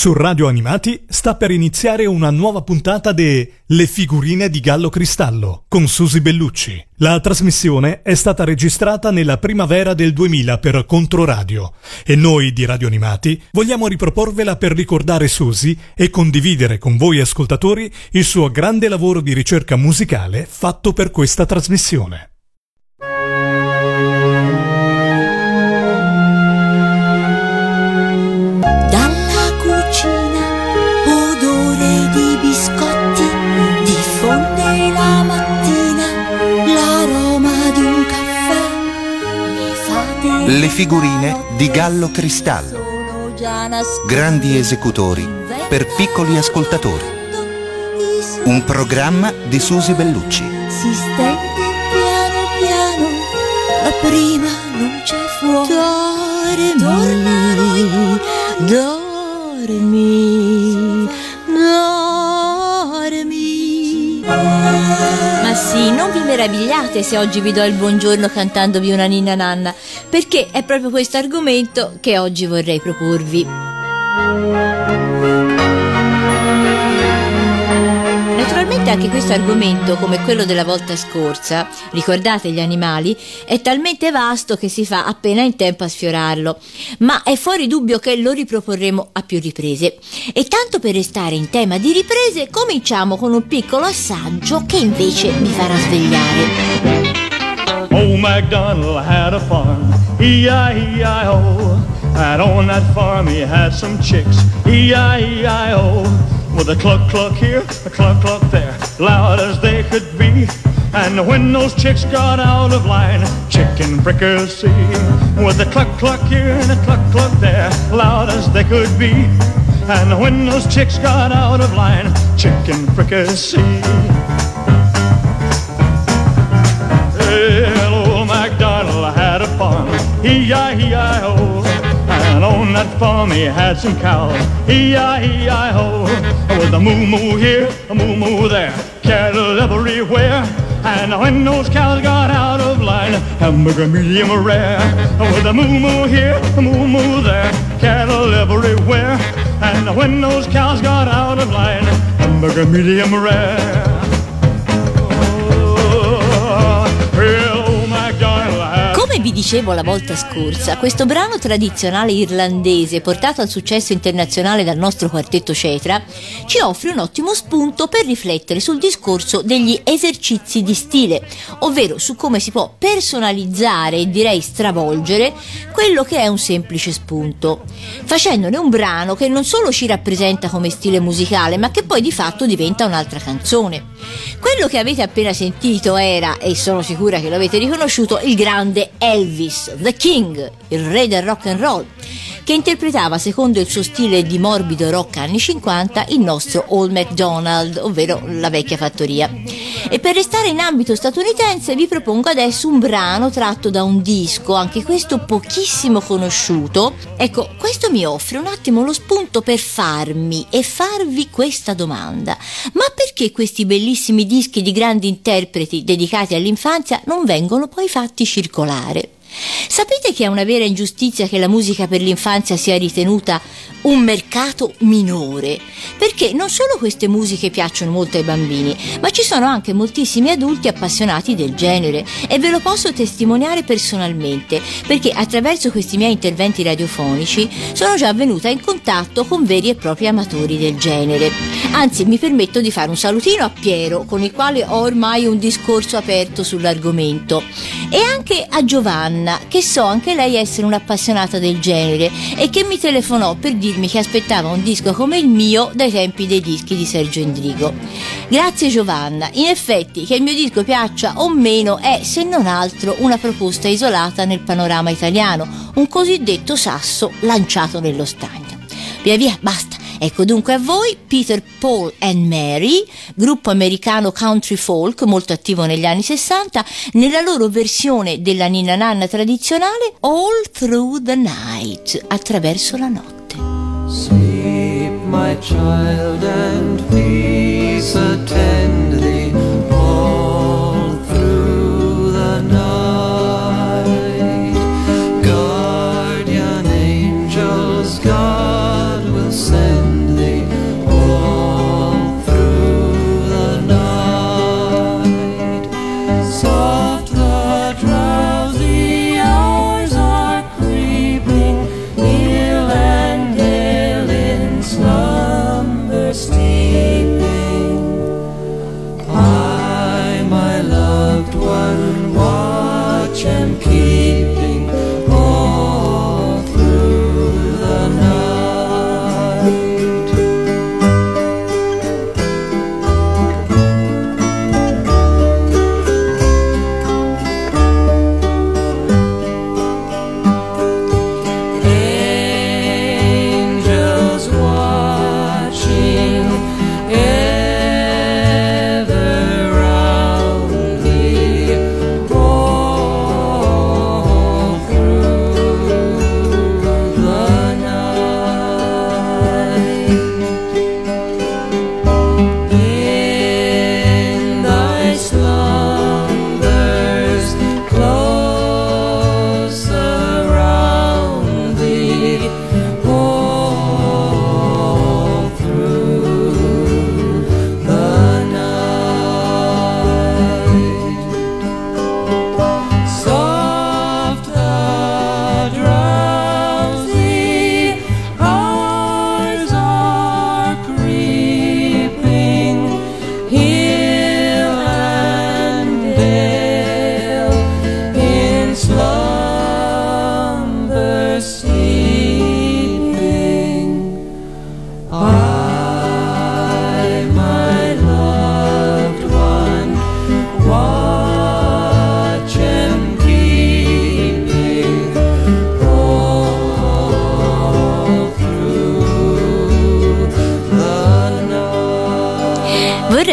Su Radio Animati sta per iniziare una nuova puntata de Le figurine di Gallo Cristallo con Susi Bellucci. La trasmissione è stata registrata nella primavera del 2000 per Controradio e noi di Radio Animati vogliamo riproporvela per ricordare Susi e condividere con voi ascoltatori il suo grande lavoro di ricerca musicale fatto per questa trasmissione. Le figurine di Gallo Cristallo. Grandi esecutori per piccoli ascoltatori. Un programma di Susi Bellucci. Si stende piano piano la prima luce fuori. Dormi, dormi, dormi. Sì, non vi meravigliate se oggi vi do il buongiorno cantandovi una ninna nanna, perché è proprio questo argomento che oggi vorrei proporvi. Naturalmente anche questo argomento, come quello della volta scorsa, ricordate gli animali, è talmente vasto che si fa appena in tempo a sfiorarlo, ma è fuori dubbio che lo riproporremo a più riprese. E tanto per restare in tema di riprese, cominciamo con un piccolo assaggio che invece vi farà svegliare. Old MacDonald had a farm, E-I-E-I-O. And on that farm he had some chicks, E-I-E-I-O. With a cluck cluck here, a cluck cluck there, loud as they could be. And when those chicks got out of line, chicken fricassee. With a cluck cluck here and a cluck cluck there, loud as they could be. And when those chicks got out of line, chicken fricassee. Hello, MacDonald had a farm, E-I-E-I-O. That farm he had some cows, E-I-E-I-O. With a moo-moo here, a moo-moo there, cattle everywhere. And when those cows got out of line, hamburger medium rare. With a moo-moo here, a moo-moo there, cattle everywhere. And when those cows got out of line, hamburger medium rare. Oh, Come vi dicevo la volta scorsa, questo brano tradizionale irlandese portato al successo internazionale dal nostro quartetto Cetra ci offre un ottimo spunto per riflettere sul discorso degli esercizi di stile, ovvero su come si può personalizzare e direi stravolgere quello che è un semplice spunto, facendone un brano che non solo ci rappresenta come stile musicale, ma che poi di fatto diventa un'altra canzone. Quello che avete appena sentito era, e sono sicura che l'avete riconosciuto, il grande Elvis, The King, il re del rock and roll, che interpretava secondo il suo stile di morbido rock anni 50 il nostro Old MacDonald, ovvero la vecchia fattoria. E per restare in ambito statunitense vi propongo adesso un brano tratto da un disco, anche questo pochissimo conosciuto. Ecco, questo mi offre un attimo lo spunto per farmi e farvi questa domanda. Ma perché questi bellissimi dischi di grandi interpreti dedicati all'infanzia non vengono poi fatti circolare? Sapete che è una vera ingiustizia che la musica per l'infanzia sia ritenuta un mercato minore? Perché non solo queste musiche piacciono molto ai bambini, ma ci sono anche moltissimi adulti appassionati del genere e ve lo posso testimoniare personalmente, perché attraverso questi miei interventi radiofonici sono già venuta in contatto con veri e propri amatori del genere. Anzi, mi permetto di fare un salutino a Piero, con il quale ho ormai un discorso aperto sull'argomento, e anche a Giovanna, che so anche lei essere un'appassionata del genere e che mi telefonò per dirmi che aspettava un disco come il mio dai tempi dei dischi di Sergio Endrigo. Grazie Giovanna, in effetti che il mio disco piaccia o meno è se non altro una proposta isolata nel panorama italiano, un cosiddetto sasso lanciato nello stagno. Via via, basta. Ecco dunque a voi Peter, Paul and Mary, gruppo americano country folk molto attivo negli anni 60, nella loro versione della Nina Nanna tradizionale All Through the Night, attraverso la notte. Sleep, my child, and peace attend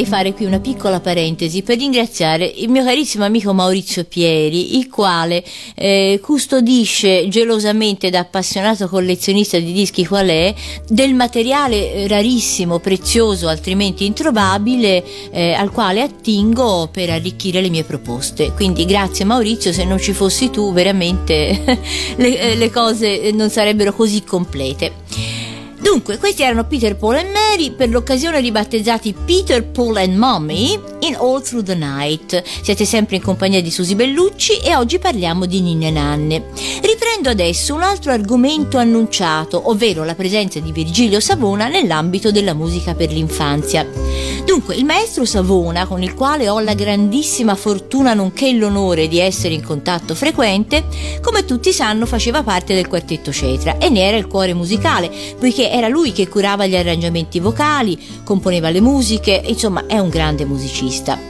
Vorrei fare qui una piccola parentesi per ringraziare il mio carissimo amico Maurizio Pieri, il quale eh, custodisce gelosamente da appassionato collezionista di dischi qual è del materiale rarissimo, prezioso, altrimenti introvabile, eh, al quale attingo per arricchire le mie proposte. Quindi grazie Maurizio, se non ci fossi tu veramente le, le cose non sarebbero così complete. Dunque, questi erano Peter, Paul e Mary, per l'occasione ribattezzati Peter, Paul and Mommy in All Through the Night. Siete sempre in compagnia di Susi Bellucci e oggi parliamo di ninne nanne. Riprendo adesso un altro argomento annunciato, ovvero la presenza di Virgilio Savona nell'ambito della musica per l'infanzia. Dunque, il maestro Savona, con il quale ho la grandissima fortuna nonché l'onore di essere in contatto frequente, come tutti sanno faceva parte del quartetto Cetra e ne era il cuore musicale, poiché era lui che curava gli arrangiamenti vocali, componeva le musiche, insomma è un grande musicista.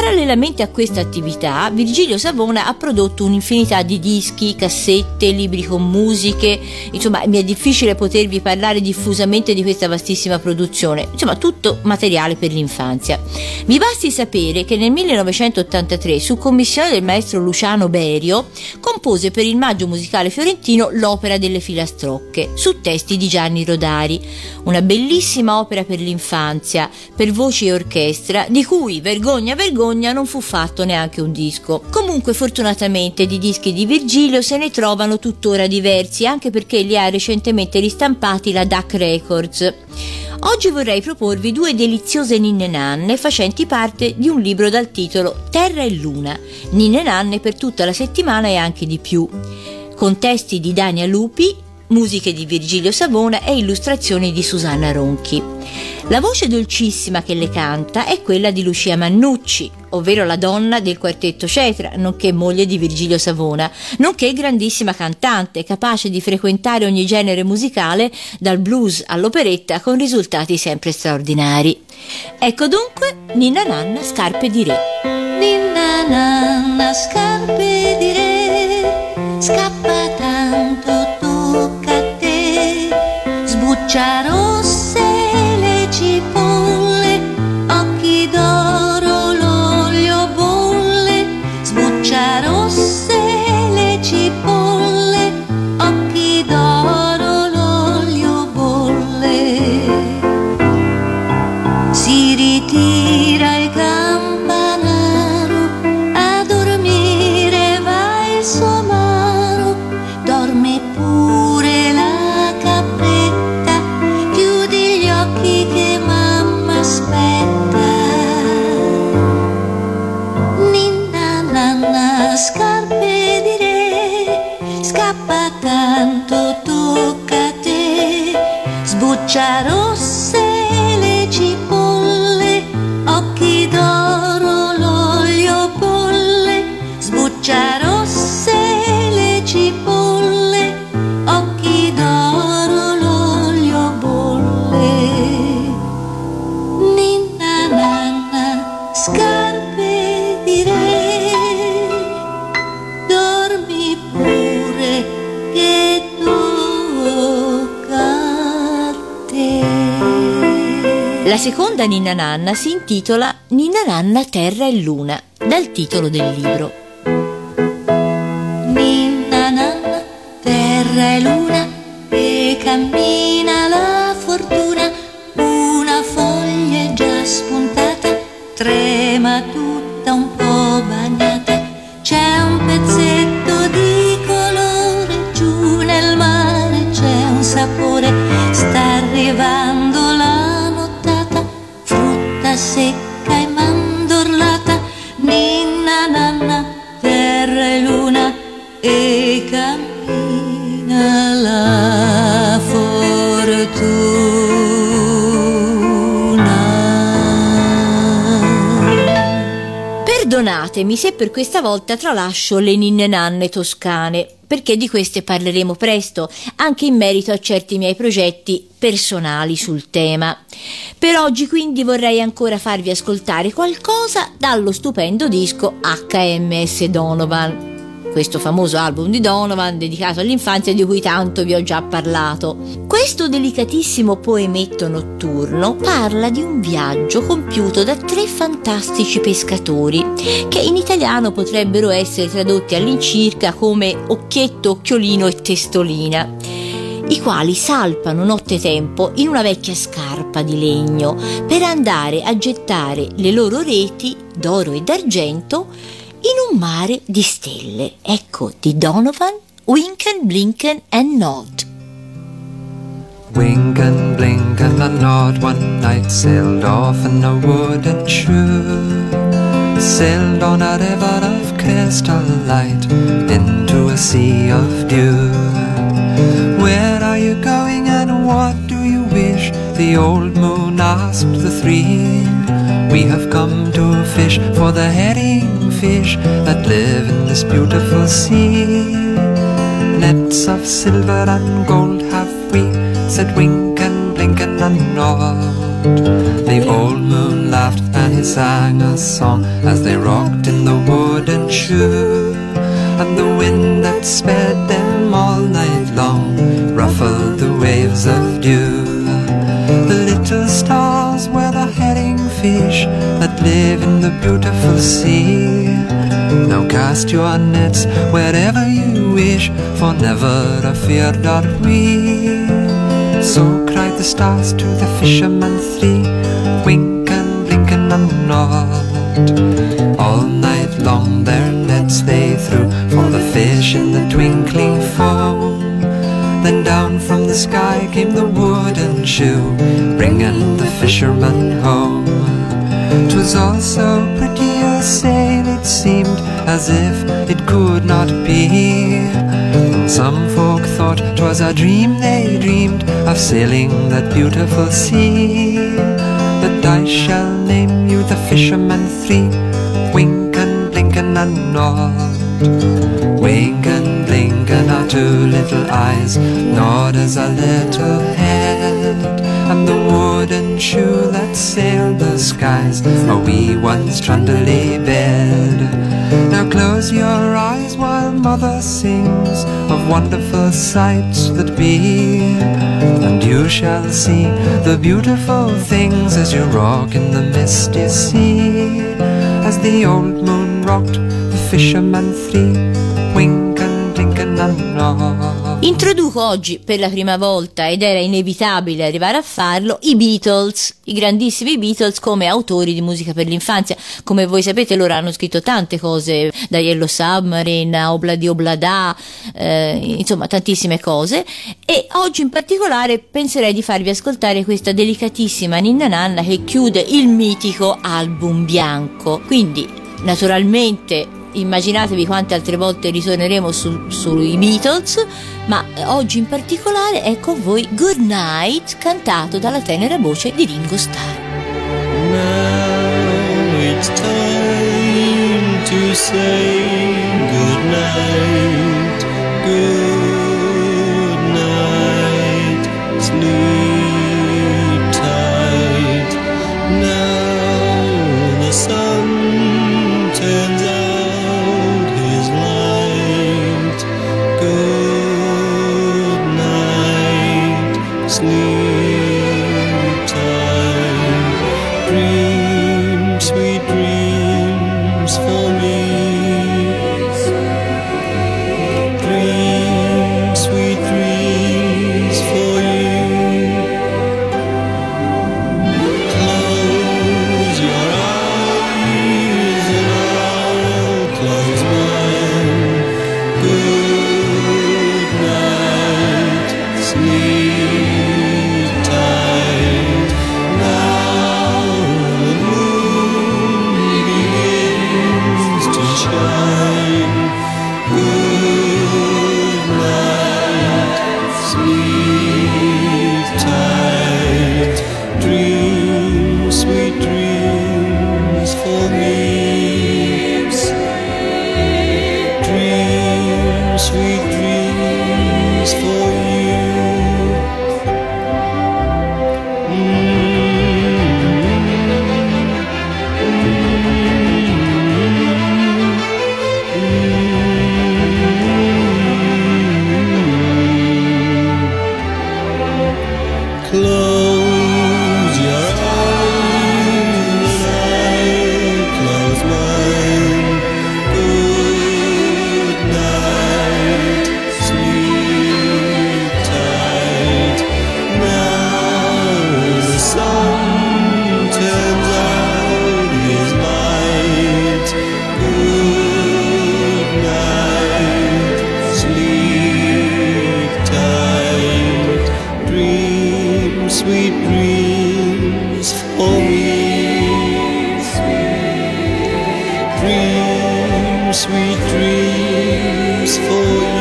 Parallelamente a questa attività, Virgilio Savona ha prodotto un'infinità di dischi, cassette, libri con musiche, insomma mi è difficile potervi parlare diffusamente di questa vastissima produzione, insomma tutto materiale per l'infanzia. Vi basti sapere che nel 1983, su commissione del maestro Luciano Berio, compose per il Maggio Musicale Fiorentino l'opera delle filastrocche, su testi di Gianni Rodari, una bellissima opera per l'infanzia, per voci e orchestra, di cui, vergogna vergogna, non fu fatto neanche un disco. Comunque, fortunatamente, di dischi di Virgilio se ne trovano tuttora diversi, anche perché li ha recentemente ristampati la DAC Records. Oggi vorrei proporvi due deliziose ninne nanne facenti parte di un libro dal titolo Terra e Luna, ninne nanne per tutta la settimana e anche di più, con testi di Dania Lupi, musiche di Virgilio Savona e illustrazioni di Susanna Ronchi. La voce dolcissima che le canta è quella di Lucia Mannucci, ovvero la donna del quartetto Cetra, nonché moglie di Virgilio Savona, nonché grandissima cantante, capace di frequentare ogni genere musicale, dal blues all'operetta, con risultati sempre straordinari. Ecco dunque Ninna Nanna Scarpe di Re. Ninna nanna scarpe di re, scappa Charo. shadows. La seconda Ninna Nanna si intitola Ninna Nanna Terra e Luna, dal titolo del libro. Ninna nanna, terra e luna, e cammina la Perdonatemi se per questa volta tralascio le ninne nanne toscane, perché di queste parleremo presto, anche in merito a certi miei progetti personali sul tema. Per oggi quindi vorrei ancora farvi ascoltare qualcosa dallo stupendo disco HMS Donovan. Questo famoso album di Donovan dedicato all'infanzia di cui tanto vi ho già parlato. Questo delicatissimo poemetto notturno parla di un viaggio compiuto da tre fantastici pescatori che in italiano potrebbero essere tradotti all'incirca come occhietto, occhiolino e testolina i quali salpano nottetempo in una vecchia scarpa di legno per andare a gettare le loro reti d'oro e d'argento in un mare di stelle. Ecco di Donovan, Winken, Blinken and Nod. Wink and blink and nod one night sailed off in a wooden shoe. Sailed on a river of crystal light into a sea of dew. Where are you going and what do you wish? The old moon asked the three. We have come to fish for the herring fish that live in this beautiful sea. Nets of silver and gold have we, said Wink and Blink and Nod. The old moon laughed and he sang a song as they rocked in the wooden shoe. And the wind that sped them all night long ruffled the waves of dew. The little stars were the herring fish that live in the beautiful sea. Now cast your nets wherever you wish, for never a fear are we. So cried the stars to the fishermen three, wink and blink and nod. All night long their nets they threw for the fish in the twinkling foam. Then down from the sky came the wooden shoe, as if it could not be. Some folk thought 'twas a dream they dreamed of sailing that beautiful sea. But I shall name you the fisherman three, wink and blink and a nod. Wink and blink and our two little eyes nod as a little head. And the wooden shoe that sailed the skies, a wee one's trundly bed. Now close your eyes while mother sings of wonderful sights that be. And you shall see the beautiful things as you rock in the misty sea. As the old moon rocked the fishermen three, wink and blink and nod. Introduco oggi per la prima volta, ed era inevitabile arrivare a farlo, i Beatles, i grandissimi Beatles come autori di musica per l'infanzia. Come voi sapete loro hanno scritto tante cose, da Yellow Submarine Obladi Oblada, eh, insomma tantissime cose. E oggi in particolare penserei di farvi ascoltare questa delicatissima ninna nanna che chiude il mitico album bianco. Quindi, naturalmente immaginatevi quante altre volte ritorneremo su- sui Beatles, ma oggi in particolare è con voi Good Night cantato dalla tenera voce di Ringo Starr. Now it's time to say goodnight, Dreams, sweet dreams for you.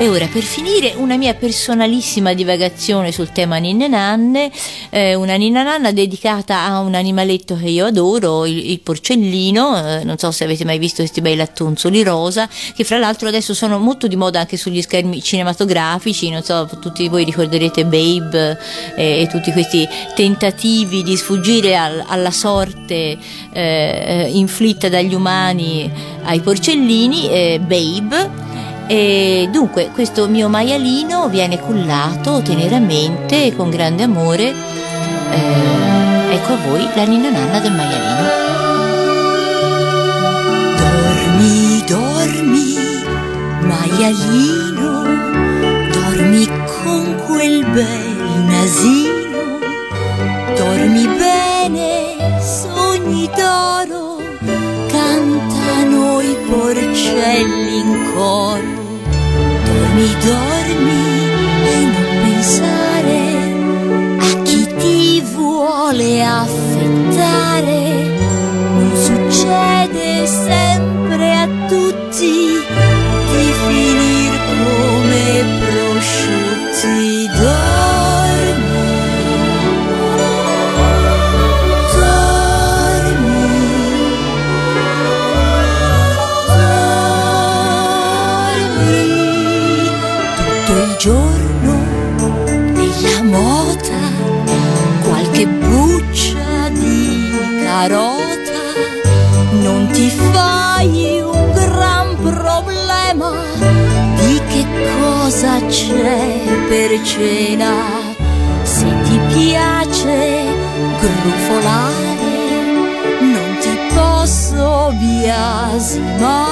E ora per finire una mia personalissima divagazione sul tema ninne nanne, eh, una ninna nanna dedicata a un animaletto che io adoro, il, il porcellino, eh, non so se avete mai visto questi bei lattonzoli rosa, che fra l'altro adesso sono molto di moda anche sugli schermi cinematografici, non so, tutti voi ricorderete Babe eh, e tutti questi tentativi di sfuggire al- alla sorte eh, inflitta dagli umani ai porcellini, eh, Babe. E dunque questo mio maialino viene cullato teneramente e con grande amore. Eh, ecco a voi la ninna nanna del maialino. Dormi, dormi, maialino, dormi con quel bel nasino, dormi bene, sogni d'oro, cantano i porcelli in coro. Dormi, dormi e non pensare a chi ti vuole affettare. Non succede sempre a tutti di finir come prosciutti. C'è per cena. Se ti piace grufolare non ti posso biasimare.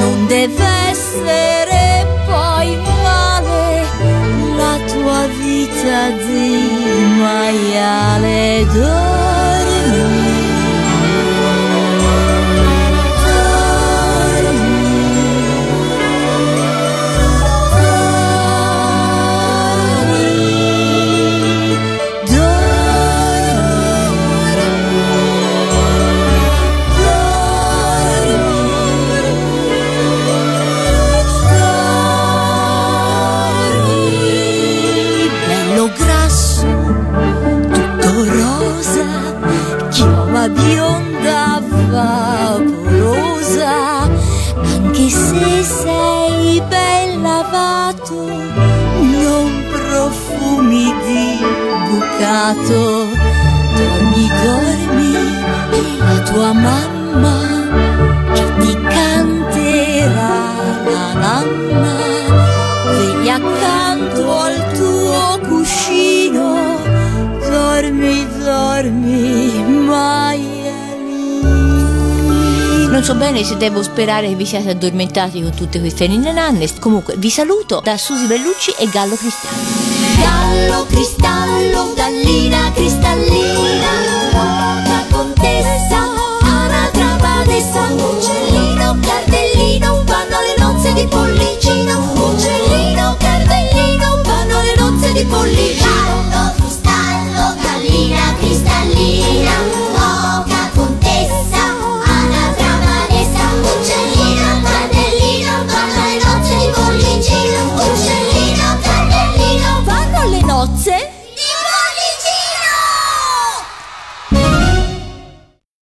Non deve essere poi male la tua vita di maiale dormi bucato. Dormi, dormi, la tua mamma che ti canterà la nanna vegli accanto al tuo cuscino dormi dormi maialino Non so bene se devo sperare che vi siate addormentati con tutte queste ninne nanne. Comunque vi saluto da Susi Bellucci e Gallo Gallo, cristallo, gallina, cristallina Poca contessa, anatra, badessa Uccellino, cardellino, vanno le nozze di pollicino Uccellino, cardellino, vanno le nozze di pollicino. Gallo, cristallo, gallina, cristallina.